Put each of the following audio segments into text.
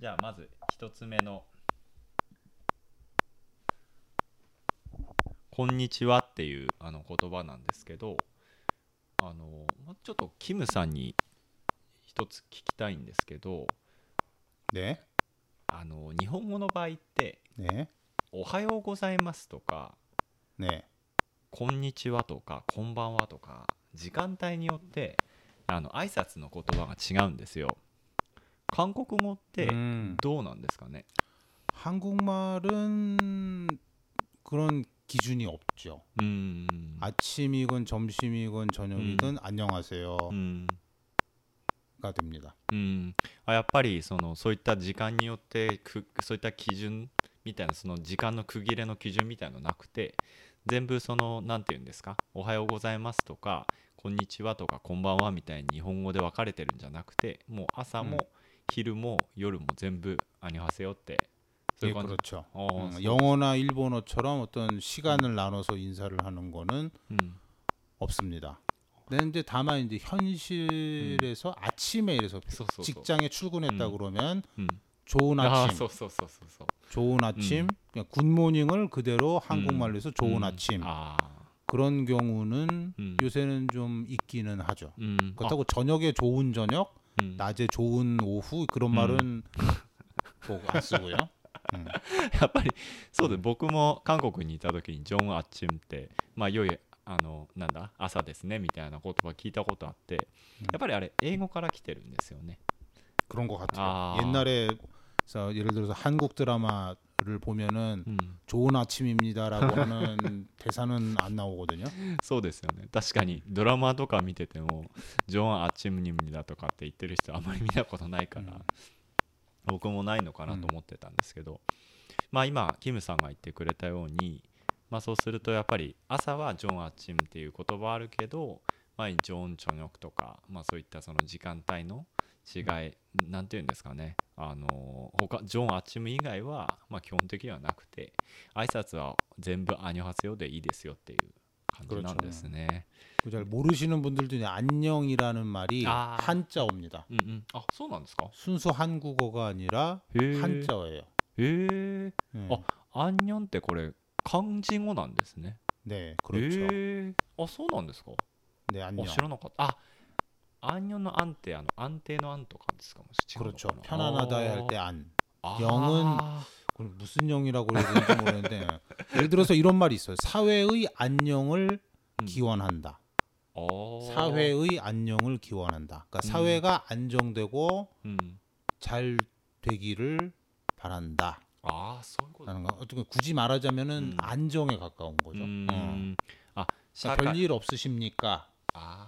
じゃあまず1つ目の「こんにちは」っていうあの言葉なんですけどあのちょっとキムさんに一つ聞きたいんですけどで？あの日本語の場合って「ね、おはようございます」とか「ね、こんにちは」とか「こんばんは」とか時間帯によってあの挨拶の言葉が違うんですよ。韓国語って음, どうなんですかね、 한국말은 그런 기준이 없죠. うん、 아침이건 점심이건 저녁이건 안녕하세요가 うん、 됩니다. うん、あやっぱりそのそういった時間によってくそういった基準みたいなその時間の区切れの基準みたいのなくて全部そのなんて言うんですか「おはようございます」とか「こんにちは」とか「こんばんは」みたいに日本語で分かれてるんじゃなくてもう朝も 昼も夜も全部「アニョハセヨ」ってそうい 예, う感じ 그렇죠. 어, 음, 소- 영어나 일본어처럼 어떤 시간을 나눠서 인사를 하는 거는 うん 없습니다. 근데 이제 다만 이제 현실에서 아침에 이래서 そうそうそう 직장에 출근했다 음. 그러면 うん 좋은 ああ 아침, そうそうそうそうそう 좋은 아침, 그냥 굿모닝을 그대로 한국말로 해서 좋은 うん 아침 ああ 그런 경우는 음. 요새는 좀 있기는 하죠. うんあ 그렇다고 저녁에 좋은 저녁, うん 낮에 좋은 오후 그런 음. 말은 뭐 안 쓰고요. 음. やっぱりそうです、僕も韓国にいた時にジョン・アッチムってまあ良いあのなんだ朝ですねみたいな言葉聞いたことあってやっぱりあれ英語から来てるんですよね 그런 것 같아요. 아. 옛날에 서 예를 들어서 한국 드라마 를 보면은 うん 좋은 아침입니다라고 하는 대사는 안 나오거든요. そうですよね確かにドラマとか見ててもジョン・アッチムニムだとかって言ってる人あまり見たことないから、うん僕もないのかなと思ってたんですけど、まあ今キムさんが言ってくれたようにまあそうするとやっぱり朝はジョン・アッチムっていう言葉あるけど、まあ、ジョン・チョニョクとか、まあ、そういったその時間帯の 違い、なんていうんですかねあの他ジョン・アッチム以外は、まあ、基本的にはなくて挨拶は全部アニョハセヨでいいですよっていう感じなんですね。 그잘 모르시는 분들도 이제 안녕이라는 말이 아. 한자어입니다. うんうん、あそうなんですか 순수 한국어가 아니라 へえ 한자어예요. へえ 네. あアンニョンってこれ漢字語なんですね 네, 그렇죠. へえあそうなんですか 네, あ 안녕. 知らなかったあ 안녕의 그렇죠. 안때 안, 안때의 안とか 그렇죠. 편안하다 할때 안. 영은 그럼 무슨 영이라고 해야 되는지 모르는데 예를 들어서 이런 말이 있어요. 사회의 안녕을 음. 기원한다. 사회의 안녕을 기원한다. 그러니까 음. 사회가 안정되고 음. 잘 되기를 바란다. 아, 라는 거. 어떻게 굳이 말하자면은 안정에 가까운 거죠. 어. 아, 그러니까 별일 없으십니까? 아.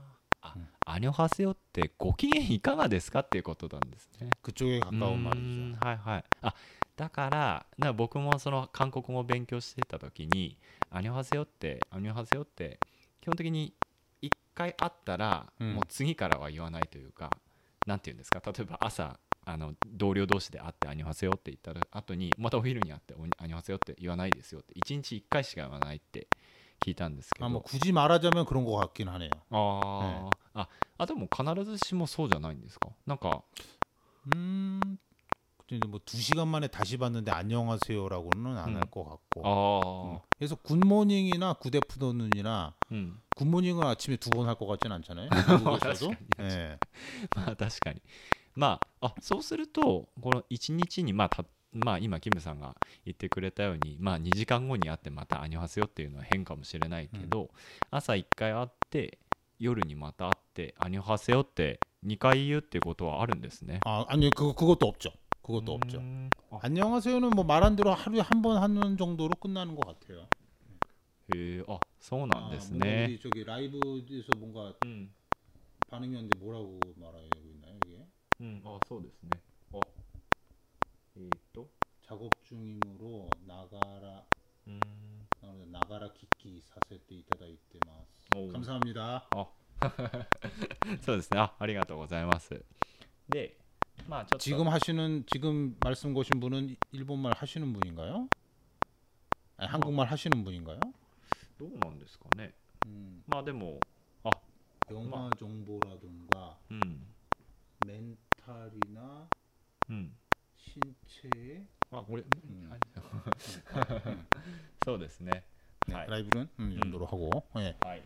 アニョハセヨってご機嫌いかがですかっていうことなんですね。口上が尾丸じゃん。はいはい。あだからだ僕もその韓国語を勉強してた時に「アニョハセヨ」って「アニョハセヨ」って基本的に一回会ったら、うん、もう次からは言わないというかなんて言うんですか例えば朝あの同僚同士で会って「アニョハセヨ」って言ったら後にまたお昼に会って「アニョハセヨ」って言わないですよって1日一回しか言わないって聞いたんですけど 아, 뭐 굳이 말하자면 그런 것 같긴 하네요. あー、ああでも必ずしもそうじゃないんですかなんか 음, 근데 뭐두 시간 만에 다시 봤는데 안녕하세요라고는 안 할 음. 것 같고. ああ 그래서 굿모닝이나 굿애프터눈이나 うん 굿모닝은 아침에 두 번 할 것 같진 않잖아요. 미국에서도. 뭐,確かに 예. まあ確かにまああそうするとこの1日にまあた まあ今キムさんが言ってくれたようにまあ2時間後に会ってまたアニョハセヨっていうのは変かもしれないけど、朝1回会って夜にまた会ってアニョハセヨって2回言うっていうことはあるんですね 아, 아니 그거 그것도 없죠. 그것도 없죠. うーんあ 안녕하세요는 뭐 말한 대로 하루에 한 번 하는 정도로 끝나는 것 같아요. へえあそうなんです 아, 뭔가 ね 우리 저기 라이브에서 뭔가 うん 반응이 왔는데 뭐라고 말하고 있나요 이게? うんあそうですねあ えっ、と 자 작업 중이므로 나가라 うん 나가라 기기 사세때 이따다 이때마스 おう 감사합니다. そうですねあありがとうございますでまあちょっと 지금 하시는 지금 말씀 거신 분은 일본말 하시는 분인가요? 아니, 한국말 하시는 분인가요? どうなんですかね 음, まあでも 영화 정보라든가 うん 멘탈이나 うん 신 체의 あこれ、うんはいそうですね 네, 하이. 라이브는 음, 이 정도로 하고 예. はい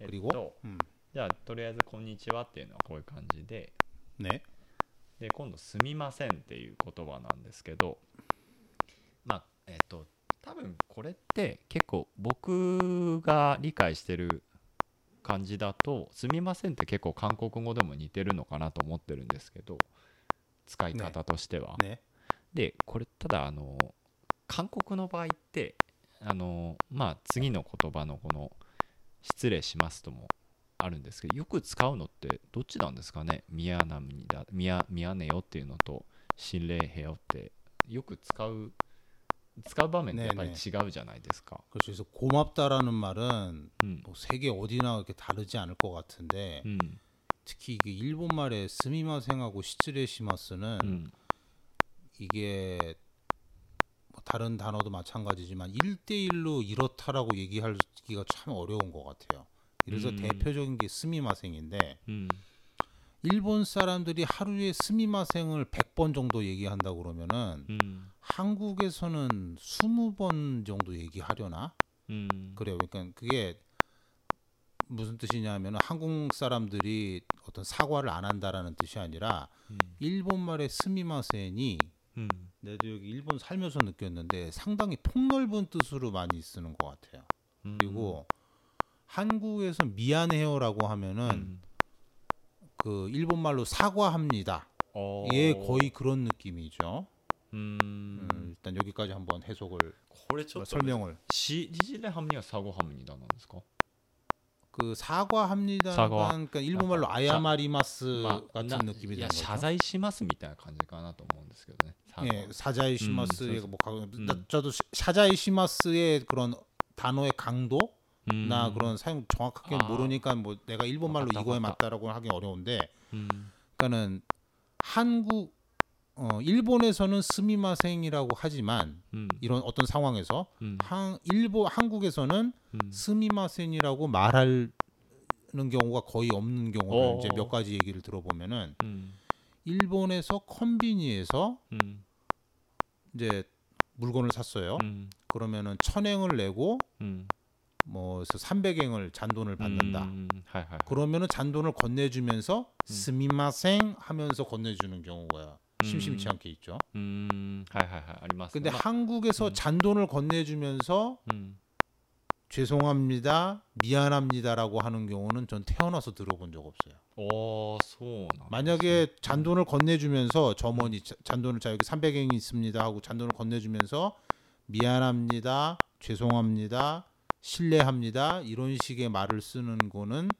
えっ 그리고 と 음, じゃあとりあえず「こんにちは」っていうのはこういう感じで 네. で今度「すみません」っていう言葉なんですけどまあえっと多分これって結構僕が理解してる感じだと「すみません」って結構韓国語でも似てるのかなと思ってるんですけど使い方としては。 네. でこれただあの韓国の場合ってあのまあ次の言葉のこの「失礼します」ともあるんですけどよく使うのってどっちなんですかね「ミヤナムにだミヤミヤネよ」っていうのと「心霊へよ」ってよく使う使う場面ってやっぱりね違うじゃないですか。 그렇죠. 그래서 고맙다라는 말은 うん、 뭐 세계 어디나 그렇게 다르지 않을 것 같은데 うん、 특히 이게 일본 말에 스미마생하고 시츠레시마스는 うん、 이게 뭐 다른 단어도 마찬가지지만 일대일로 이렇다라고 얘기하기가 참 어려운 것 같아요. 그래서 음. 대표적인 게 스미마생인데 음. 일본 사람들이 하루에 스미마생을 100번 정도 얘기한다 그러면은 음. 한국에서는 20번 정도 얘기하려나? 음. 그래요. 그러니까 그게 무슨 뜻이냐면 한국 사람들이 어떤 사과를 안 한다라는 뜻이 아니라 음. 일본 말의 스미마센이 うん、 내도 여기 일본 살면서 느꼈는데 상당히 폭넓은 뜻으로 많이 쓰는 것 같아요. うん、 그리고 한국에서 미안해요라고 う 하면은 ん、 그 일본 말로 사과합니다. お 예, 거의 그런 느낌이죠. うーん 음, 일단 여기까지 한번 해석을 これちょっと 설명을 しリジレハムにはサゴハムニダなんですか 그 사과합니다. 사과. 그러니까 일본 말로 사- 아야마리마스 まあ 같은 な 느낌이 いや 되는 謝 거죠. 罪しますみたいな感じかなと思うんですけどね。 아, 예, 어. 사자이 음, 시마스의 음, 뭐 음. 저도 사자이 시마스의 그런 단어의 강도 나 음. 그런 사용 정확하게 아. 모르니까 뭐 내가 일본 아, 말로 맞다, 이거에 맞다. 라고 하기 어려운데 음. 그러니까는 한국 어, 일본에서는 스미마생이라고 하지만 음. 이런 어떤 상황에서 음. 한, 일본 한국에서는 음. 스미마생이라고 말하는 경우가 거의 없는 경우를 어. 이제 어. 몇 가지 얘기를 들어보면은 일본에서 컨비니에서 이제 물건을 샀어요. 음. 그러면은 천행을 내고 음. 뭐 300행을 잔돈을 받는다. 음, 음, 음, 하이, 하이. 그러면은 잔돈을 건네주면서 음. 스미마생 하면서 건네주는 경우가 심심치 않게 있죠. 하이, 근데 한국에서 잔돈을 건네주면서 죄송합니다, 미안합니다라고 하는 경우는 전 태어나서 들어본 적 없어요. おーそうなんですね 만약에 잔돈을 건네주면서 점원이 자- 잔돈을 자 여기 300엔이 있습니다 하고 잔돈을 건네주면서 미안합니다, 죄송합니다, 실례합니다 이런 식의 말을 쓰는 거는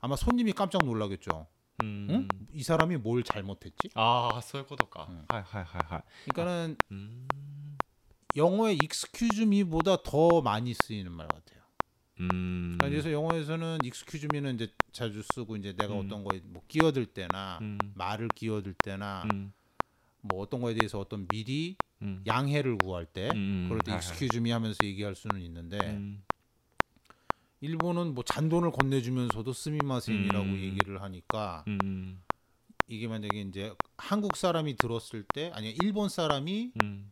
아마 손님이 깜짝 놀라겠죠. うん 응? 이 사람이 뭘 잘못했지? ああそういうことか。うんはいはいはいはい。 그러니까는 うん 영어의 익스큐즈미보다 더 많이 쓰이는 말 같아요. 음. 그러니까 그래서 영어에서는 excuse me는 이제 자주 쓰고 이제 내가 음. 어떤 거에 뭐 끼어들 때나 음. 말을 끼어들 때나 음. 뭐 어떤 거에 대해서 어떤 미리 음. 양해를 구할 때 음, 그럴 때 아. excuse 하면서 얘기할 수는 있는데 일본은 뭐 잔돈을 건네주면서도 스미마셍이라고 얘기를 하니까 이게 만약에 이제 한국 사람이 들었을 때 아니 일본 사람이 음.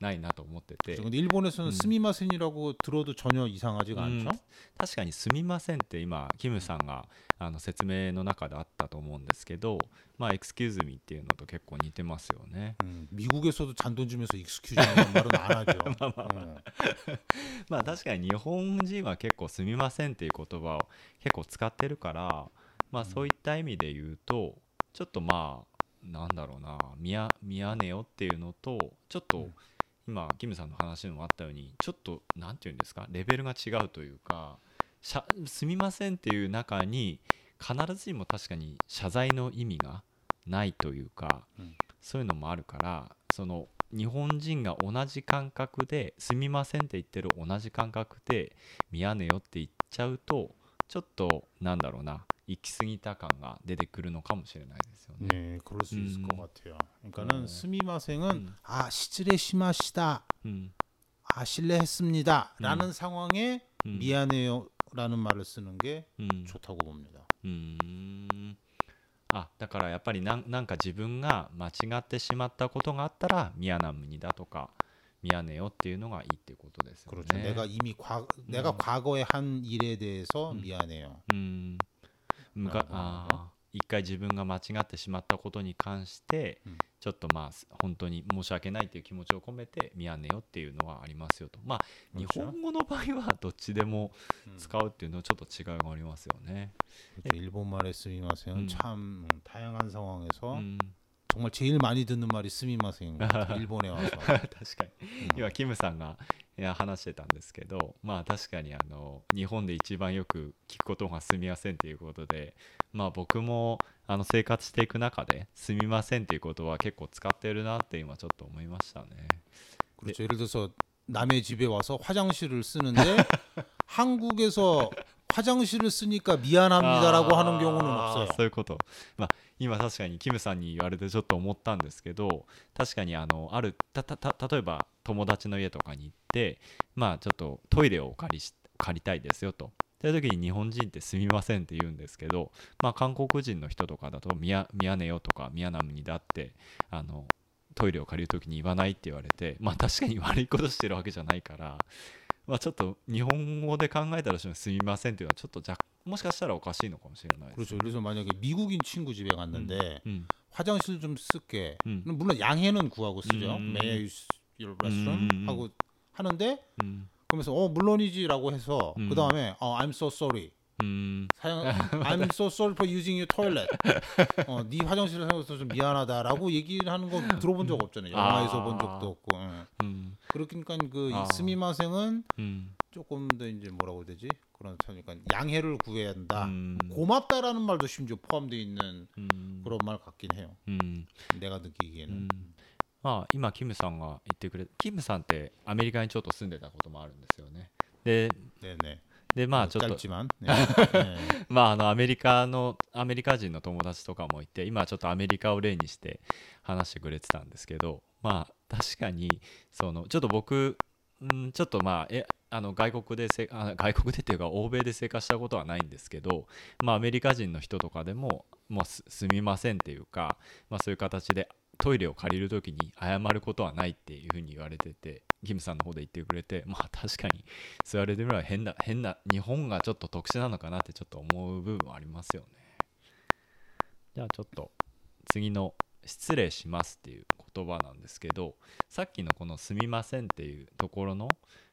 ないなと思ってて 그렇죠. 근데 일본에서는 음. 스미마센이라고 들어도 전혀 이상하지가 うん 않죠. 確かに「すみません」って今キムさんがあの説明の中であったと思うんですけどまあ「excuse me」っていうのと結構似てますよね 음, 미국에서도 잔돈 주면서 익스큐즈라는 말은 안 하죠. 어. まあ確かに日本人は結構「すみません」っていう言葉を結構使ってるからまあそういった意味で言うとちょっとまあなんだろうな「みやみやねよ」っていうのとちょっとうん 今キムさんの話にもあったようにちょっとなんていうんですかレベルが違うというか「しゃすみません」っていう中に必ずしも確かに謝罪の意味がないというか、うん。そういうのもあるからその日本人が同じ感覚で「すみません」って言ってる同じ感覚で「みやねよ」って言っちゃうとちょっとなんだろうな行き過ぎた感が出てくるのかもしれないですよね。 네, 그럴 수 있을 음. 것 같아요. 그러니까는 어. 스미마생은 음. 아 시츠레시마시다, うん、 아 실례했습니다라는 음. 상황에 うん 미안해요라는 말을 쓰는 게 うん、 좋다고 봅니다. うーんあだからやっぱりなんなんか自分が間違ってしまったことがあったら「ミヤナムニだ」とか「ミヤネよ」っていうのがいいっていうことですよね。 그렇죠. 내가 이미 과 내가 과거에 한 일에 대해서 음. 미안해요. うん むかなるほどあー一回自分が間違ってしまったことに関して、うんちょっとまあ本当に申し訳ないという気持ちを込めて「ミヤネよ」っていうのはありますよとまあ日 그렇죠. 本語の場合はどっちでも 음. 使うっていうのはちょっと違いがありますよね。 그렇죠. 일본말의 스미마생은 음. 참 음, 다양한 상황에서 うん、 정말 제일 많이 듣는 말이 스미마생인 것 같아요. 일본에 와서. 確かに 음. 今キムさんがいや話してたんですけどまあ確かにあの日本で一番よく聞くことが「すみません」ということでまあ僕もあの生活していく中で「すみません」っていう言葉は結構使ってるなって今ちょっと思いましたね。 그렇죠. 예를 들어서 남의 집에 와서 화장실을 쓰는데 한국에서 화장실을 쓰니까 미안합니다라고 하는 경우는 あー 없어요. そういうこと、まあ、今確かにキムさんに言われてちょっと思ったんですけど確かにあのあるたたた例えば友達の家とかに行ってまあちょっとトイレをお借りし借りたいですよと。という時に日本人ってすみませんって言うんですけど、まあ、韓国人の人とかだとミヤ「ミヤネよ」とか「ミヤナムニだ」ってあのトイレを借りる時に言わないって言われてまあ確かに悪いことしてるわけじゃないから、 まあ、ちょっと日本語で考えたらすみませんっていうのはちょっと若もしかしたらおかしいのかもしれないです 그렇죠. 그래서 만약에 미국인 친구 집에 갔는데 うん 화장실 좀 쓸게. 음. 물론 양해는 구하고 쓰죠. 음. May I use your restroom 음. 하고 하는데 うん 그러면서 어 물론이지라고 해서 음. 그 다음에 어 I'm so sorry. うん 사용 I'm so sorry for using your toilet. 어, 네 화장실을 사용해서 좀 미안하다라고 얘기를 하는 거 들어본 적 없잖아요. 영화에서 아. 본 적도 없고. 응. うん、 그러니까 그 아. 스미마생은 うん、 조금 더 이제 뭐라고 해야 되지? 그런 그러니까 양해를 구해야 한다. うん、 고맙다라는 말도 심지어 포함되어 있는 うん、 그런 말 같긴 해요. うん、 내가 う 느끼기에는. ん、まあ今キムさんが言ってくれキムさんってアメリカにちょっと住んでたこともあるんですよね。で 네네. でまあちょっと。まああのアメリカのアメリカ人の友達とかもいて今ちょっとアメリカを例にして話してくれてたんですけどまあ確かにそのちょっと僕んちょっとまあえあの外国でせあ外国でっていうか欧米で生活したことはないんですけど、まあ、アメリカ人の人とかでも、もう、すみませんっていうか、まあ、そういう形でトイレを借りるときに謝ることはないっていうふうに言われててキムさんの方で言ってくれてまあ確かにそう言われてみれば変な変な日本がちょっと特殊なのかなってちょっと思う部分はありますよねじゃあちょっと次の「失礼します」っていう言葉なんですけどさっきのこの「すみません」っていうところの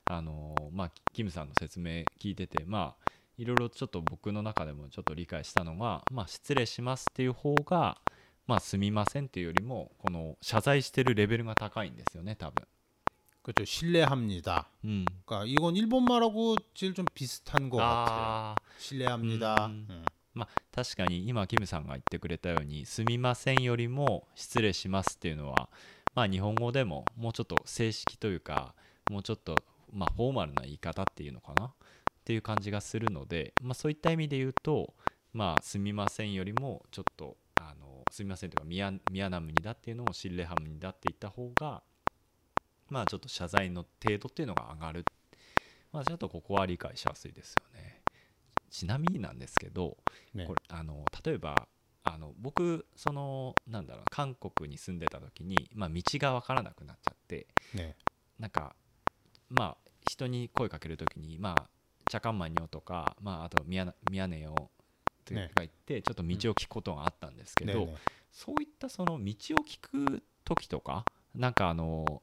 あのーまあキムさんの説明聞いててまあいろいろちょっと僕の中でもちょっと理解したのが、まあ、失礼しますっていう方が、まあ、すみませんっていうよりもこの謝罪してるレベルが高いんですよね多分。 그렇죠. 실례합니다. うん、 그러니까 이건 일본말하고 제일 좀 비슷한 것 같아요. あ 실례합니다. 음. 음. まあ確かに今キムさんが言ってくれたように「すみません」よりも「失礼します」っていうのはまあ日本語でももうちょっと正式というかもうちょっとまあフォーマルな言い方っていうのかなっていう感じがするので、まあ、そういった意味で言うと「まあ、すみません」よりもちょっと「あのすみません」というか「ミヤミヤナムニだ」っていうのを「シッレハムニだ」って言った方が まあちょっと謝罪の程度っていうのが上がる。まあちょっとここは理解しやすいですよね。ちなみになんですけど 네. これあの例えばあの僕そのなんだろう韓国に住んでた時に、まあ、道が分からなくなっちゃって 네. なんかまあ人に声かけるときにまあ「茶観マニョ」とか、まあ、あと「ミヤミヤネよ」とかね。言ってちょっと道を聞くことがあったんですけど、ねえねそういったその道を聞く時とかなんかあの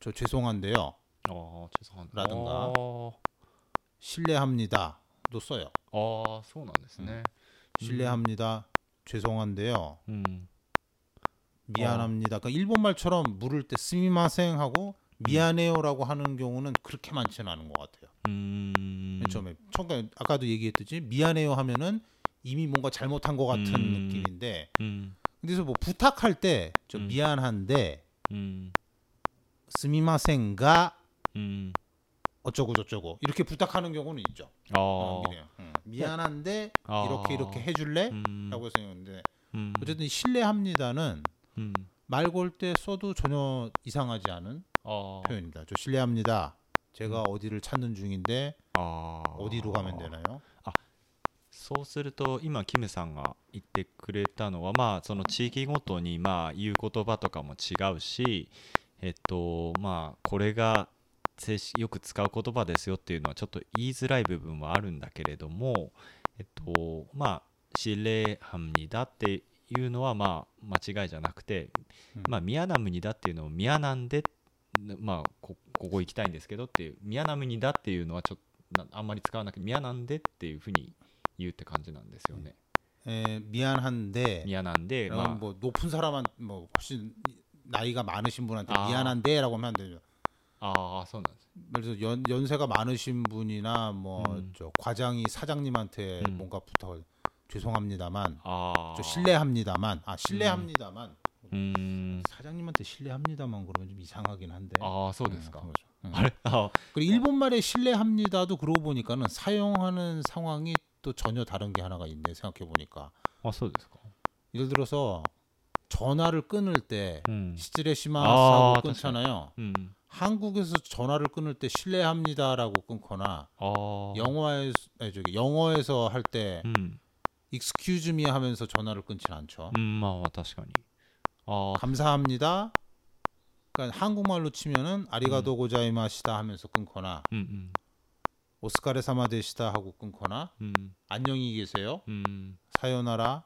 저 죄송한데요. 어 죄송한. 라든가 어... 실례합니다도 써요. 어, 아 소원 안 됐네. 음. 음. 실례합니다. 죄송한데요. 음. 미안합니다. 그러니까 일본말처럼 물을 때 스미마생 하고 음. 미안해요라고 하는 경우는 그렇게 많지는 않은 것 같아요. 음... 처음에 처음에 아까도 얘기했듯이 미안해요 하면은 이미 뭔가 잘못한 것 같은 음... 느낌인데 음... 근데서 뭐 부탁할 때 좀 미안한데 스미마생가 うん、 어쩌고 저쩌고 이렇게 부탁하는 경우는 있죠. あ 어, あ、 그래요. 응. 미안한데 아. 이렇게 이렇게 해줄래? うん、 라고 생각했는데 うん、 어쨌든 실례합니다는 うん、 말 걸 때 써도 전혀 이상하지 않은 ああ、 표현입니다. 저 실례합니다. 제가 어디를 찾는 중인데 ああ、 어디로 가면 되나요? そうすると今キムさんが言ってくれたのはまあその地域ごとにまあ言う言葉とかも違うし えっとまあこれが正式よく使う言葉ですよっていうのはちょっと言いづらい部分はあるんだけれどもえっとまあ指令ハムニだっていうのはまあ間違いじゃなくて、うんまあミヤナムニだっていうのをミヤなんでまあこここ行きたいんですけどっていうミヤナムニだっていうのはちょっとなあんまり使わなくてミヤなんでっていうふうに言うって感じなんですよね。 에, 미안한데 ミヤなんで、 그러면 ま 뭐 높은 사람한 뭐 훨씬 나이가 많으신 분한테 아. 미안한데라고 하면 안 되죠. 아, 선. 그래서 연 연세가 많으신 분이나 뭐저 음. 과장이 사장님한테 음. 뭔가 부탁을 죄송합니다만, 아. 저 실례합니다만, 아 실례합니다만. 음. 사장님한테 실례합니다만 그러면 좀 이상하긴 한데. 아, 소데스까. 네, 응. 그리고 일본 말에 실례합니다도 그러고 보니까는 사용하는 상황이 또 전혀 다른 게 하나가 있네 생각해 보니까. 아, 소데스까. 예를 들어서 전화를 끊을 때 うん。 시즈레시마스 아, 하고 끊잖아요. うん。 한국에서 전화를 끊을 때 실례합니다라고 끊거나 ああ。 영화에서 아니, 저기 영어에서 할 때 うん。 excuse me 하면서 전화를 끊진 않죠. うん、まあ確かに。ああ、 감사합니다. 그러니까 한국말로 치면은 아리가도 고자이마시다 하면서 끊거나 うんうん。 오스카레 사마 데시다 하고 끊거나 うん。 안녕히 계세요. うん。 사요나라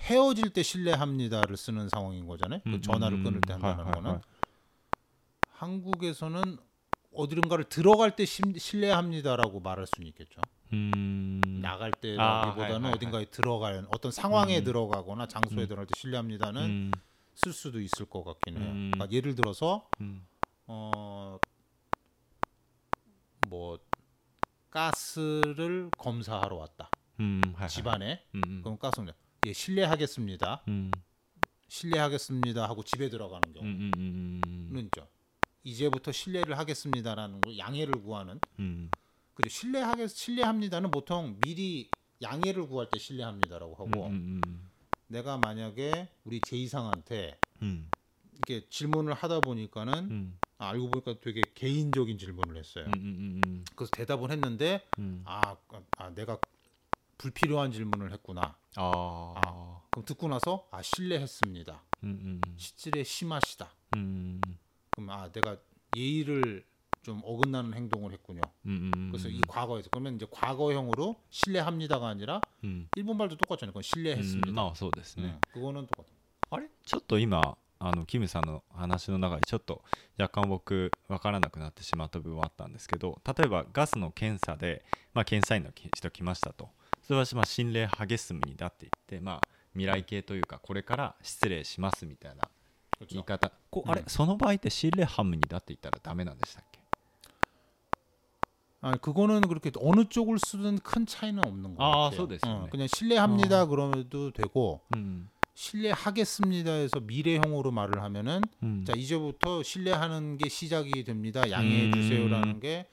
헤어질 때 실례합니다를 쓰는 상황인 거잖아요. 그 음, 그 전화를 음, 끊을 때 음. 한다는 하, 거는. 하, 한국에서는 어디론가를 들어갈 때 심, 신뢰합니다라고 말할 수는 있겠죠. 음... 나갈 때라기보다는 아, 어딘가에 들어가는 어떤 상황에 음... 들어가거나 장소에 음. 들어갈 때 실례합니다는 쓸 수도 있을 것 같긴 해요. 그러니까 예를 들어서 어, 뭐 가스를 검사하러 왔다. 집안에. 그럼 가스 검사. 예, 신뢰하겠습니다. 음. 신뢰하겠습니다 하고 집에 들어가는 경우는 음, 음, 음, 있죠. 이제부터 신뢰를 하겠습니다라는 거 양해를 구하는 그죠 신뢰하게 신뢰합니다는 보통 미리 양해를 구할 때 신뢰합니다라고 하고 내가 만약에 우리 제이상한테 이렇게 질문을 하다 보니까는 아, 알고 보니까 되게 개인적인 질문을 했어요. 음, 음, 음. 그래서 대답을 했는데 아, 아, 아, 내가 불필요한 질문을 했구나. ああ。 그럼 듣고 나서 아 실례했습니다. うんうん。 시질에 심하시다. うん。 그럼 아 내가 예의를 좀 어긋나는 행동을 했군요. うんうん。 그래서 이 과거에서 그러면 이제 과거형으로 실례합니다가 아니라 うん。 일본 말도 똑같잖아요. 그건 うん 실례했습니다. まあそうですね 네, 。 그거는 똑같아. あれちょっと今 あのキムさんの話の中でちょっと若干僕分からなくなってしまった部分はあったんですけど例えばガスの検査で、まあ、検査員の人来ましたと それはまあ心霊ハゲスムにだって言って、まあ、未来系というかこれから失礼しますみたいな言い方こあれ、うんその場合って心霊ハムにだって言ったらダメなんでしたっけ 아 그거는 그렇게 어느 쪽을 쓰든 큰 차이는 없는 거 아, 같아요. 소대스네. 그냥 신뢰합니다 어. 그러도 되고 うん、 신뢰하겠습니다에서 미래형으로 말을 하면은 うん、 자 이제부터 신뢰하는 게 시작이 됩니다. 양해해 음. 주세요라는 게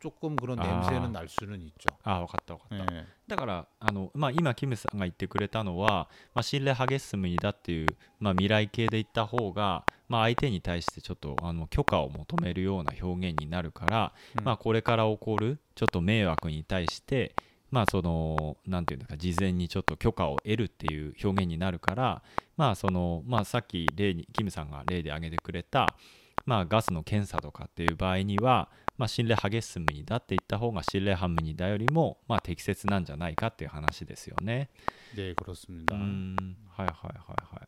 조금 그런 아. 냄새는 날 수는 있죠. あ分かった分かった、 예. だからあの、まあ、今キムさんが言ってくれたのは、まあ、心霊ハゲスムにだっていう、まあ、未来系で言った方が、まあ、相手に対してちょっとあの許可を求めるような表現になるから、うんまあ、これから起こるちょっと迷惑に対してまあそのなんていうんですか事前にちょっと許可を得るっていう表現になるからまあそのまあさっき例にキムさんが例で挙げてくれたまあ まあ、ガスの検査とかっていう場合には、まあ、心霊激しすぎだって言った方が心霊ハムにだよりも、まあ、適切なんじゃないかっていう話ですよね。で、殺すんだ。うん、はいはいはいは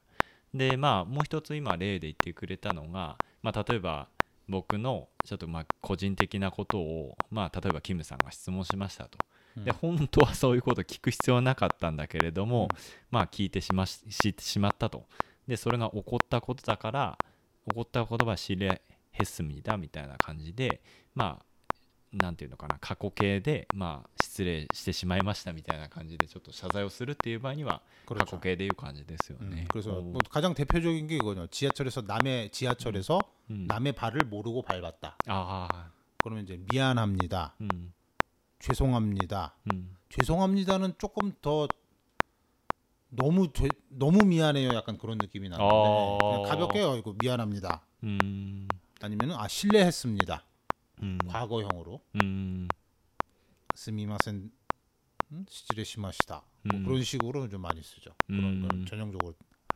い。で、まあ、もう一つ今、例で言ってくれたのが、まあ、例えば、僕のちょっとまあ個人的なことを、まあ、例えばキムさんが質問しましたと。で本当はそういうこと聞く必要はなかったんだけれども、うん、まあ聞いてしまししまったと。でそれが起こったことだから起こったことは知れへすみだみたいな感じでまあなんていうのかな過去形でまあ失礼してしまいましたみたいな感じでちょっと謝罪をするっていう場合には過 그렇죠. 去形でいう感じですよ 음, ね。 그래서 おー 뭐 가장 대표적인 게 이거죠. 지하철에서 남의 지하철에서 うん 남의 발을 모르고 밟았다. ああ 그러면 이제 미안합니다. うん 죄송합니다. うん 죄송합니다는 조금 더 너무 되, 너무 미안해요. 약간 그런 느낌이 나는데 어... 가볍게요. 이거 미안합니다. 음... 아니면은 아 실례했습니다. 음... 과거형으로. 음. 스미마센 음, 시지레시마시다. 뭐 음. 그런 식으로 좀 많이 쓰죠. 그런 건 전형적으로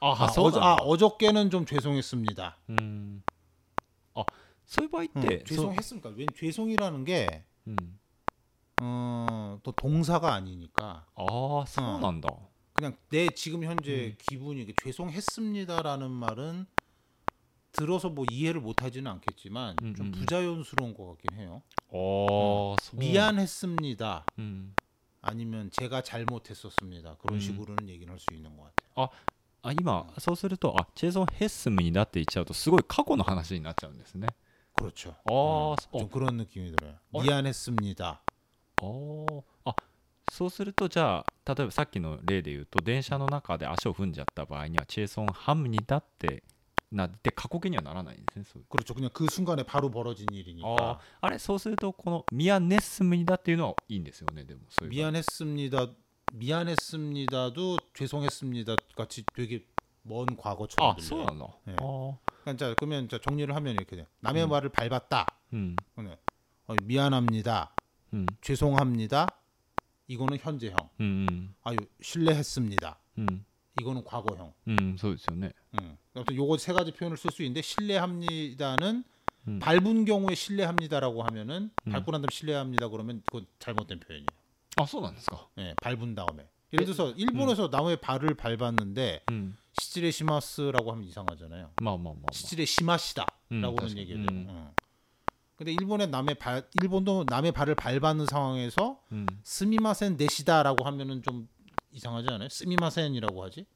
あ 아, そう 어, なん 아 だ 어저께는 좀 죄송했습니다. うんあそういう場合っ 응, て、 죄송했습니까? 왜 죄송이라는 게 そううん 어, 또 동사가 아니니까 ああそうなんだ、 그냥 내 지금 현재 기분이 이게 죄송했습니다라는 말은 들어서 뭐 이해를 못하지는 않겠지만 음, 좀 음, 음. 부자연스러운 것 같긴 해요. ああそう 미안했습니다. うん、 아니면 제가 잘못했었습니다. 그런 음. 식으로는 얘기를 할 수 있는 것 같아요. あ今そうするとあチェソンヘスムになって言っちゃうとすごい過去の話になっちゃうんですね 그렇죠. あー 음, そ 좀 그런 느낌이 들어요. 어? 미안했습니다. あーあそうするとじゃあ例えばさっきの例で言うと電車の中で足を踏んじゃった場合にはチェソンハムにだってなって過去形にはならないんですねそう 그렇죠. 그냥 그 순간에 바로 벌어진 일이니까. ああれそうするとこのミアネスムにだっていうのはいいんですよねでもそういう場合 미안했습니다. 미안했습니다도 죄송했습니다 같이 되게 먼 과거처럼 아, 들려요. 네. 어. 그러니까 자, 그러면 자, 정리를 하면 이렇게 돼. 음. 남의 음. 말을 밟았다. 음. 네. 어, 미안합니다. 음. 죄송합니다. 이거는 현재형. 음. 음. 아유 신뢰했습니다. 음. 이거는 과거형. 음, 소유네. 음. 아무튼 요거 세 가지 표현을 쓸 수 있는데 신뢰합니다는 음. 밟은 경우에 신뢰합니다라고 하면은 음. 밟고 난 다음 신뢰합니다 그러면 그건 잘못된 표현이에요. あそうなんですか 예, 밟은 다음에. 예를 들어서 일본에서 남의 발을 밟았는데 うん 시질레 시마스라고 하면 이상하잖아요. まあまあまあ、まあ、 시질레 시마시다라고는 음, 사실. 얘기해요. 음. 응. 근데 일본에 남의 발 일본도 남의 발을 밟는 상황에서 うん 스미마센 내시다라고 하면은 좀 이상하지 않아요? 스미마센이라고 하지?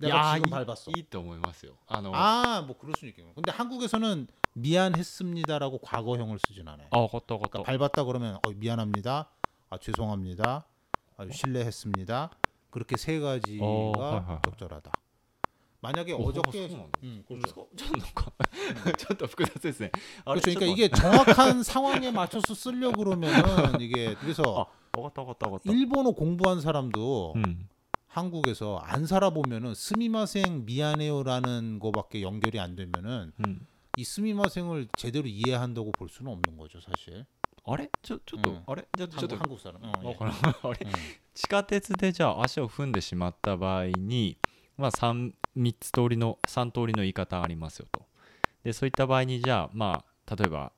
내가 지금 밟았어. いいと思いますよあの 아, 뭐 그럴 수 있겠네요. 근데 한국에서는 미안했습니다라고 과거형을 쓰진 않아요. あ分かった分かった、 그러니까 밟았다 그러면 어, 미안합니다. 아 죄송합니다. 아주 신뢰했습니다. 그렇게 세 가지가 어, 적절하다. 만약에 어, 저께 음, 그렇죠. 그렇죠. 음. 그렇죠. 그러니까 이게 정확한 상황에 맞춰서 쓰려 그러면 이게 그래서 일본어 공부한 사람도 음. 한국에서 안 살아보면은 스미마생 미안해요라는 거밖에 연결이 안 되면은 음. 이 스미마생을 제대로 이해한다고 볼 수는 없는 거죠 사실. あれちょちょっと、うんあれじゃあちょっ 한국 と 한국 사람. 어, わ 예. からんあれ 음. 地下鉄でじゃあ足を踏んでしまった場合に、まあ、3, 3つ通りの3通りの言い方ありますよとでそういった場合にじゃあまあ例えば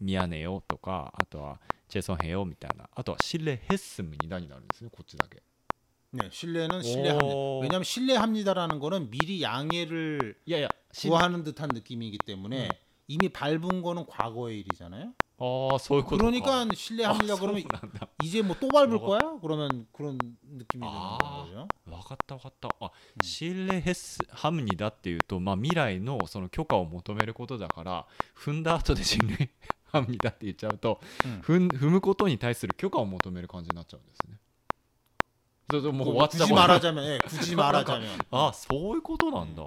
ミヤネよとかあとはチェソンヘヨみたいなあとはシレヘッスムに何になるんですねこっちだけ 네, 신뢰는 신뢰합니다. 오. 왜냐하면 신뢰합니다라는 거는 미리 양해를 いやいや 구하는 듯한 느낌이기 때문에 이미 밟은 거는 과거의 일이잖아요. ああそういうことか 그러니까 あ 신뢰합니다 そう 그러면 なんだ 이제 뭐 또 밟을 뭐가- 거야? 그러면 그런 느낌이 드는 아. 거죠. 分かった分かったあ、シレヘッスハムニだっていうと、まあ、未来のその許可を求めることだから踏んだ後でシレハムニだって言っちゃうと、うん踏ん踏むことに対する許可を求める感じになっちゃうんですねそうそうもう終わっちゃ 굳이 う 말하자면, 예, 굳이 말하자면. あそういうことなんだ、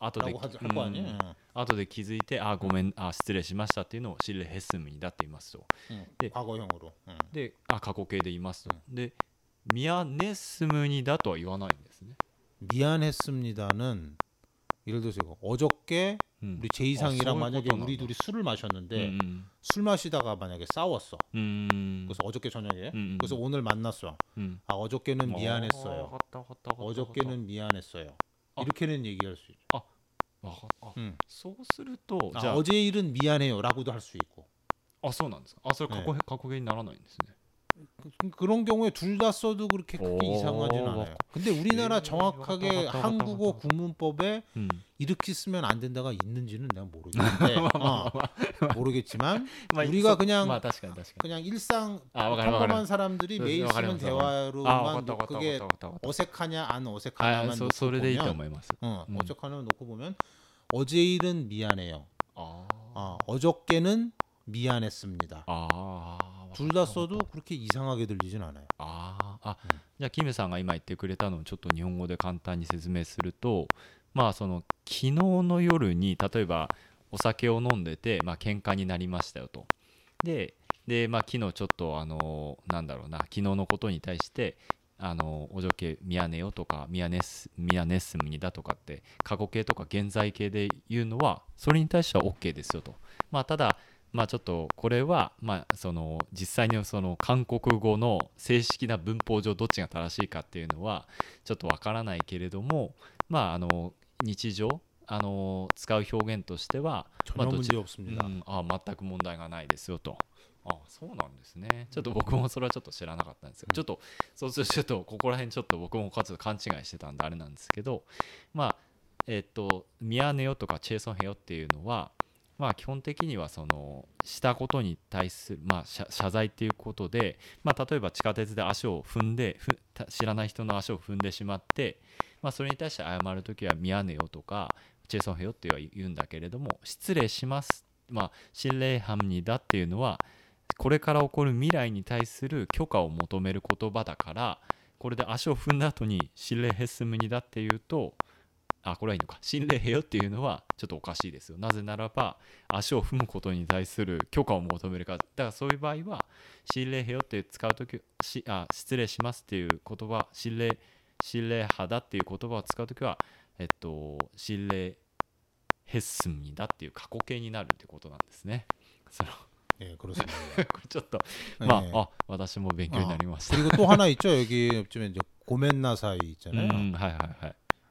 後で 라고 할 거 うん 아니에요? 응. 後で気づいてあごめんあ失礼しましたっていうのをシレヘスムにだって言いますと 응. 네. 과거형으로. 응. であ過去形で言いますと、でミヤネスムにだとは言わないんですね、 미안했습니다는 예를 들어서 이거 어저께 うん、 우리 제이상이랑 아, 만약에 소울 우리 코터나. 둘이 술을 마셨는데 うん 술 마시다가 만약에 싸웠어. うんうん 그래서 어저께 저녁에 음, 음. 그래서 오늘 만났어. うん 아 어저께는 あ 미안했어요. 分かった分かった分かった 어저께는 미안했어요. 아. 이렇게는 얘기할 수 있죠. 分かったあ 음. そうすると 아, じゃあ 어제 일은 미안해요라고도 할 수 있고 あそうなんですかあそれ過去,、過去形にならないんですね 그, 그런 경우에 둘 다 써도 그렇게 크게 이상하진 않아요. 근데 우리나라 정확하게 네. 한국어 네. 구문법에 음. 이렇게 쓰면 안 된다가 있는지는 내가 모르겠는데. 어, 모르겠지만 우리가 그냥 그냥 일상 평범한 사람들이 매일 쓰는 대화로만 그게 어색하냐 안 어색하냐만 놓고 보면 어, 어색하냐만 놓고 보면 어제 일은 미안해요. 어, 어저께는 미안했습니다. 아. 둘 다 써도 그렇게 이상하게 들리진 않아요. あーあじゃあキムさんが今言ってくれたのをちょっと日本語で簡単に説明するとまあその昨日の夜に例えばお酒を飲んでてまあ喧嘩になりましたよとででまあ昨日ちょっとあのなんだろうな昨日のことに対してあのお嬢系ミヤネよとかミヤネスミヤネッスムにだとかって過去形とか現在形で言うのはそれに対しては OK ですよとまあただ まあ、ちょっとこれは、まあ、その実際にその韓国語の正式な文法上どっちが正しいかっていうのはちょっとわからないけれども、まあ、あの日常あの使う表現としては、まあ、どち、うん、あ全く問題がないですよと。あそうなんですね。ちょっと僕もそれはちょっと知らなかったんですけど、うん、ちょっとそうするとここら辺ちょっと僕もかつ勘違いしてたんであれなんですけどまあえっと「ミヤネヨ」とか「チェーソンヘヨ」っていうのはまあ基本的にはそのしたことに対するまあ謝罪っていうことで、まあ例えば地下鉄で足を踏んでふ知らない人の足を踏んでしまって、まあそれに対して謝るときはミヤネヨとかチェソンヘヨっては言うんだけれども失礼します。まあ心霊犯にだっていうのはこれから起こる未来に対する許可を求める言葉だからこれで足を踏んだ後に心霊ヘスムにだっていうとあこれはいいのか心霊ヘヨっていうのはちょっとおかしいですよなぜならば足を踏むことに対する許可を求めるからだからそういう場合は心霊ヘヨって使うときしあ失礼しますっていう言葉心霊心霊派だっていう言葉を使うときはえっと心霊ヘッスムにだっていう過去形になるってことなんですね。その 예, 그렇습니다. これちょっと 예. まあ、あ私も勉強になりました。 그리고 또 하나 있죠. 여기 옆집에 이제 고멘나사이 있잖아요. うん、はいはいはい。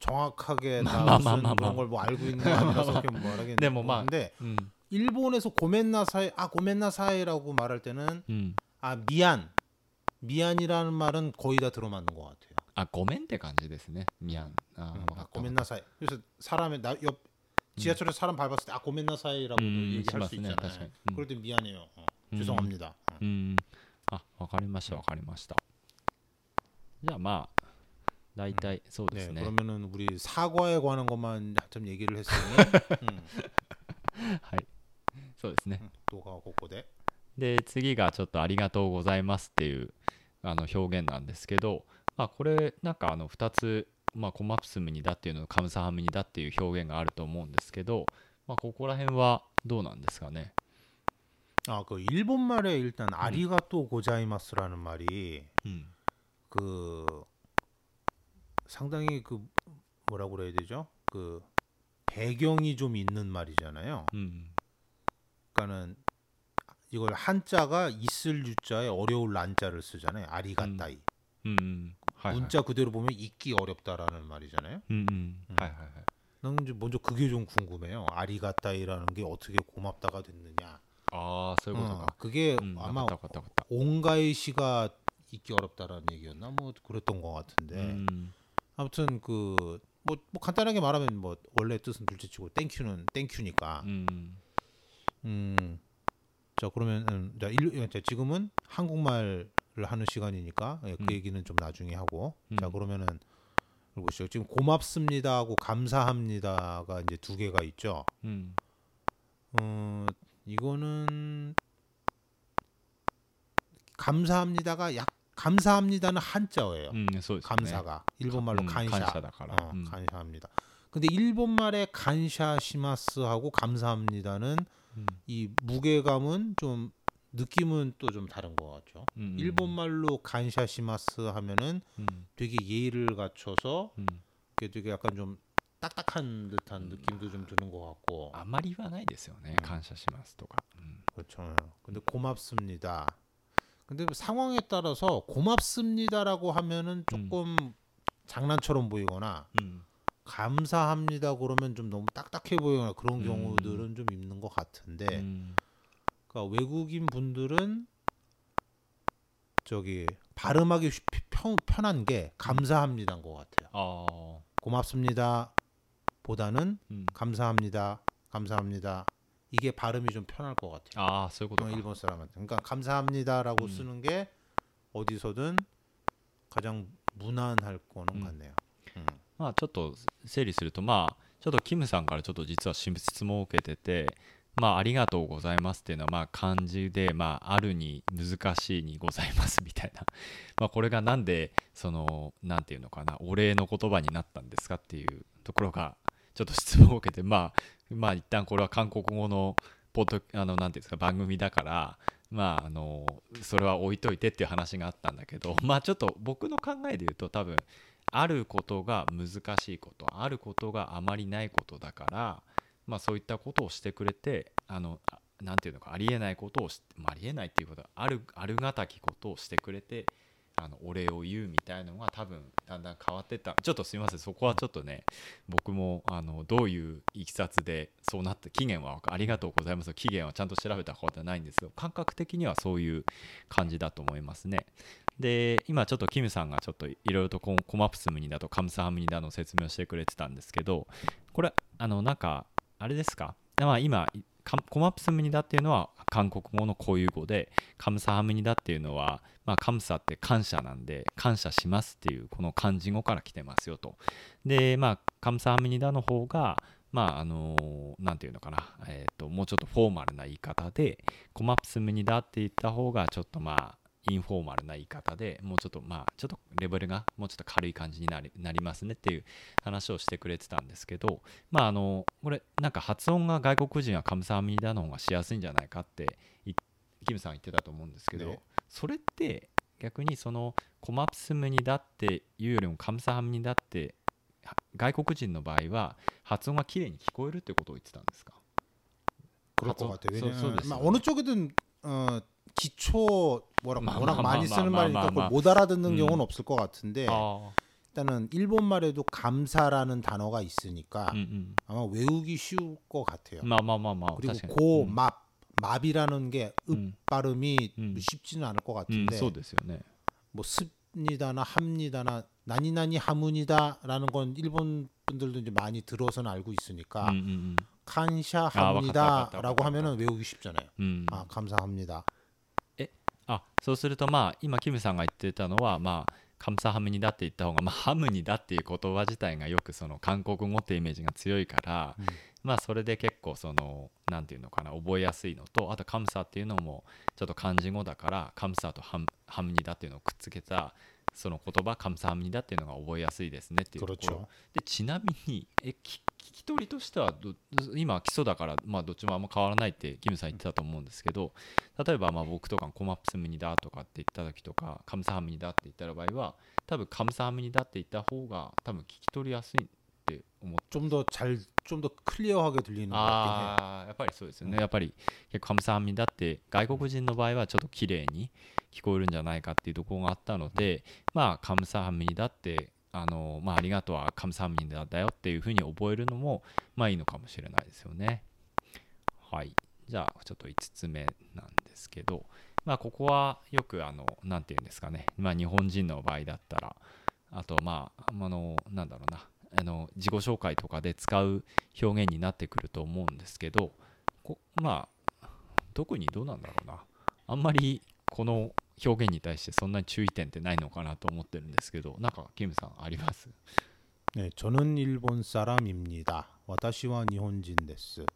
정확하게 마- 다 마- 무슨 마- 마- 그런 걸 뭐 알고 있는 거 아니라서 그렇게 말하겠는데 네, 뭐 마- で うん、 일본에서 고멘나사이 아 고멘나사이라고 말할 때는 음. 아 미안 미안이라는 말은 거의 다 들어맞는 것 같아요. あごめんって感じですねミャンあ 음, ー 아 わかった 고멘나사이. 그래서 사람의 나 옆 지하철에 서 사람 밟았을 때 아 고멘나사이라고 음, 얘기할 수 しますね 있잖아요. 確かに、うん 그럴 때 미안해요. 어, 음. 죄송합니다. 어. うんあわかりましたわかりましたじゃあまあ 大体そうで 네, すね、 그러면은 우리 사과에 관한 것만 좀 얘기를 했으니 음, はいそうですね 음, 또가 고고대. で次がちょっと「ありがとうございます」っていうあの表現なんですけど、まあ、これなんかあの2つ、まあ、コマプスムニだっていうのとカムサハムニだっていう表現があると思うんですけど、まあ、ここら辺はどうなんですかね 아, 그 일본 말에 일단 아리가또 고자이마스라는 말이 うん、 그 상당히 그 뭐라고 그래야 되죠? 그 배경이 좀 있는 말이잖아요. 그러니까는 이걸 한자가 있을 유자에 어려울 난자를 쓰잖아요. 아리가따이. 음. 문자 그대로 보면 읽기 어렵다라는 말이잖아요. 음. 음. 하이하이. 난 먼저 그게 좀 궁금해요. 아리가따이라는 게 어떻게 고맙다가 됐느냐. 아, 설거 어, 그게 아마 왔다, 왔다, 왔다. 온가이시가 읽기 어렵다라는 얘기였나 뭐 그랬던 것 같은데. 아무튼 그뭐 뭐 간단하게 말하면 뭐 원래 뜻은 둘째치고 땡큐는 땡큐니까. 음. 음. 자 그러면 음, 자, 일, 예, 자 지금은 한국말을 하는 시간이니까 예, 그 음. 얘기는 좀 나중에 하고. 음. 자 그러면은 보시죠. 지금 고맙습니다하고 감사합니다가 이제 두 개가 있죠. 음. 어 이거는 감사합니다가 약 감사합니다는 한자어예요. 음, 네, 감사가 네. 일본말로 음, 간샤. 어, 음. 간샤합니다. 근데 일본말의 간샤시마스하고 감사합니다는 음. 이 무게감은 좀 느낌은 또 좀 다른 것 같죠. 음, 음. 일본말로 간샤시마스 하면은 되게 예의를 갖춰서 그게 되게 약간 좀 딱딱한 듯한 느낌도 좀 드는 것 같고. 아마리가 나이 됐어요. 네, 간샤시마스とか. 그렇죠. 근데 고맙습니다. 근데 상황에 따라서 고맙습니다라고 하면은 음. 조금 음. 장난처럼 보이거나 음. 감사합니다 그러면 좀 너무 딱딱해 보이거나 그런 음. 경우들은 좀 있는 것 같은데 음. 그러니까 외국인 분들은 저기 발음하기 쉽, 편, 편한 게 감사합니다인 것 같아요. 어. 고맙습니다 보다는 감사합니다 감사합니다 이게 발음이 좀 편할 것 같아요. ああそういうこと 어, か 일본 사람한테. 그러니까 감사합니다라고 음. 쓰는 게 어디서든 가장 무난할 거는 음. 같네요. 음. まあちょっと整理するとまあちょっとキムさんからちょっと実は質問を受けててまあありがとうございますっていうのはまあ漢字でまああるに難しいにございますみたいなまあこれがなんでそのなんていうのかなお礼の言葉になったんですかっていうところがちょっと質問を受けてまあ まあ一旦これは韓国語のポッドあのなんていうんですか番組だからまああのそれは置いといてっていう話があったんだけど まあちょっと僕の考えで言うと多分あることが難しいことあることがあまりないことだから、まあ、そういったことをしてくれてあのあなんていうのかありえないことをし、まあ、ありえないっていうことはあるあるがたきことをしてくれてあのお礼を言うみたいのが多分だんだん変わってった。ちょっとすみません。そこはちょっとね僕もあのどういういきさつでそうなった期限はありがとうございます。期限はちゃんと調べたことはないんですけど感覚的にはそういう感じだと思いますね。で今ちょっとキムさんがちょっといろいろとコマプスムニだとカムサハムニだの説明をしてくれてたんですけどこれあのなんかあれですか、まあ、今コマプスムニダっていうのは韓国語の固有語でカムサハムニダっていうのは、まあ、カムサって感謝なんで感謝しますっていうこの漢字語から来てますよと。でまあカムサハムニダの方がまああの何て言うのかな、えー、ともうちょっとフォーマルな言い方でコマプスムニダって言った方がちょっとまあインフォーマルな言い方でもうちょっとまあちょっとレベルがもうちょっと軽い感じになりなりますねっていう話をしてくれてたんですけどまああのこれなんか発音が外国人はカムサハムニダの方がしやすいんじゃないかっていキムさん言ってたと思うんですけど、ねそれって逆にそのコマプスムニだっていうよりもカムサハムニだっては外国人の場合は発音が綺麗に聞こえるってことを言ってたんですか 그럴 것 아, 같아요. 소- 왜냐면 소리였어요. 막 어느 쪽이든 어, 기초 뭐라 마, 워낙 마, 많이 마, 쓰는 말이니까 그걸 못 알아듣는 음. 경우는 없을 것 같은데 어. 일단은 일본 말에도 감사라는 단어가 있으니까 음, 음. 아마 외우기 쉬울 것 같아요. 마마마마 그리고 고맙 맙이라는 게 읍 발음이 쉽지는 않을 것 같은데. 네. 뭐 습니다나 합니다나 나니나니 하문이다라는 건 일본 분들도 이제 많이 들어서는 알고 있으니까 감샤합니다라고 하면은 외우기 쉽잖아요. 아 감사합니다. あそうするとまあ今キムさんが言ってたのはまあカムサハムニダって言った方が、まあ、ハムニダっていう言葉自体がよくその韓国語ってイメージが強いから、うん、まあそれで結構その何て言うのかな覚えやすいのとあとカムサっていうのもちょっと漢字語だからカムサとハムハムニダっていうのをくっつけたその言葉カムサハムニダっていうのが覚えやすいですねっていうところ。でちなみにえ聞き取りとしてはど今基礎だから、まあ、どっちもあんま変わらないってキムさん言ってたと思うんですけど例えばまあ僕とかコマップスムニだとかって言った時とかカムサハムニだって言った場合は多分カムサハムニだって言った方が多分聞き取りやすいって思って 좀 더 잘 좀 더 클리어하게 들리는 것 같긴 해요. ああやっぱりそうですよね、うんやっぱり結構カムサハムニだって外国人の場合はちょっと綺麗に聞こえるんじゃないかっていうところがあったのでまあカムサハムニだって あのまあありがとうはカムサハムニだだよっていうふうに覚えるのもまあいいのかもしれないですよね。はい。じゃあちょっと5つ目なんですけどまあここはよくあのなんていうんですかね。まあ日本人の場合だったらあとまああのなんだろうな。あの自己紹介とかで使う表現になってくると思うんですけどこまあ特にどうなんだろうな。あんまりこの表現に対してそんなに注意点ってないのかなと思ってるんですけどなんかキムさんあります 네, 저는 일본 사람입니다. 私は 일본인 です.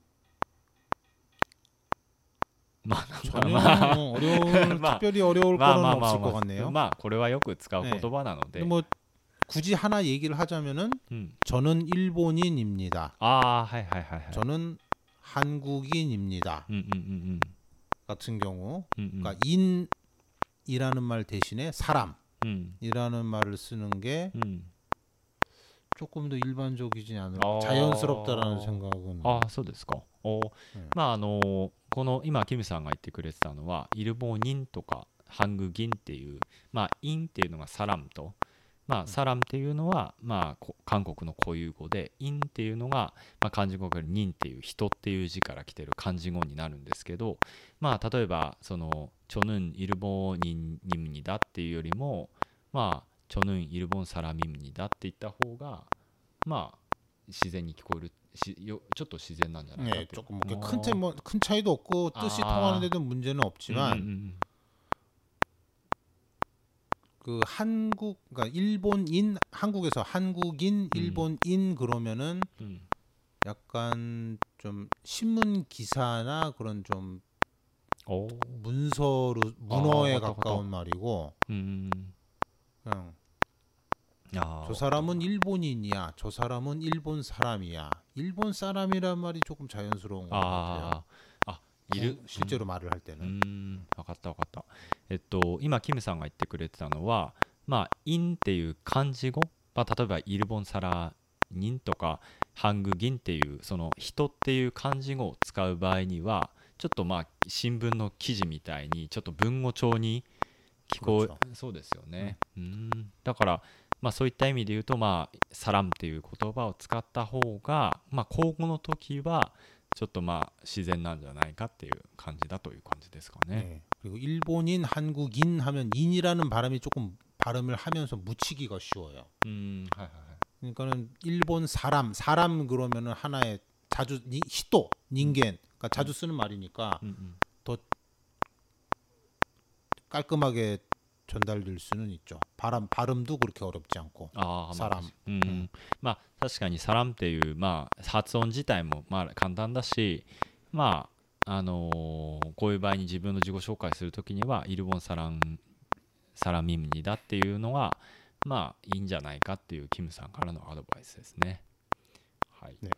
まあ 전혀 まあ 뭐 어려운 마- 특별히 어려울 まあ 거는 まあまあ 없을 것 ま 같네요. あまあこれはよく使う言葉なので、 근데 뭐 굳이 하나 얘기를 하자면은 うん、 저는 일본인입니다. ああはいはいはいはい 저는 한국인입니다. うんうんうん 같은 경우 うんうんうん 그러니까 인이라는 말 대신에 사람이라는 うん 말을 쓰는 게 うん 조금 더 일반적이지 않을 아. 자연스럽다라는 생각은 ああそうですかおーうんまああのこの今キムさんが言ってくれてたのはイルボニンとかハングギンっていうまあインっていうのがサラムと まあサラムっていうのはまあこ韓国の固有語でインっていうのがまあ漢字語からニンっていう人っていう字から来てる漢字語になるんですけどまあ例えばそのチョヌンイルボニンニムニだっていうよりもまあチョヌンイルボンサラミムニだって言った方がまあ自然に聞こえるしよちょっと自然なんじゃないかっ 네, ていう 조금 뭐 어. 큰, 차- 뭐, 큰 차이도 없고 뜻이 아. 통하는 데도 문제는 うん 없지만 うんうん 그 한국 그러니까 일본인 한국에서 한국인 음. 일본인 그러면은 음. 약간 좀 신문 기사나 그런 좀 오. 문서로 아, 문어에 아, 맞다, 가까운 맞다. 말이고 음, 음, 음. 그냥 야. 저 사람은 일본인이야 저 사람은 일본 사람이야 일본 사람이란 말이 조금 자연스러운 것 아. 같아요 いる？集中力もある入ってねうん。分かった分かった。えっと今キムさんが言ってくれてたのはまあ「in」っていう漢字語、まあ、例えば「イルボンサラ人」とか「ハングギン」っていうその「人」っていう漢字語を使う場合にはちょっとまあ新聞の記事みたいにちょっと文語帳に聞こえそうですよね、うん、うん。だからまあ、そういった意味で言うと、まあ、サラムっていう言葉を使った方が、まあ、口語の時は ちょっとまあ自然なんじゃないかっていう感じだという感じですかね。 네. 그리고 일본인 한국인 하면 인이라는 발음이 조금 발음을 하면서 묻히기가 쉬워요 うんはいはいはい。 그러니까는 일본 사람 사람 그러면은 하나의 자주 니, 히토 닌겐 그러니까 자주 쓰는 말이니까 うんうん、 깔끔하게 전달될 수는 있죠. 발음 발음도 그렇게 어렵지 않고. ああ、サラムまあうんうんまあ確かにサラムっていう、まあ、発音自体もまあ簡単だし、まああのーこういう場合に自分の自己紹介するときにはイルボンサランサラミムニだっていうのがまあいいんじゃないかっていうキムさんからのアドバイスですね。はい。 네.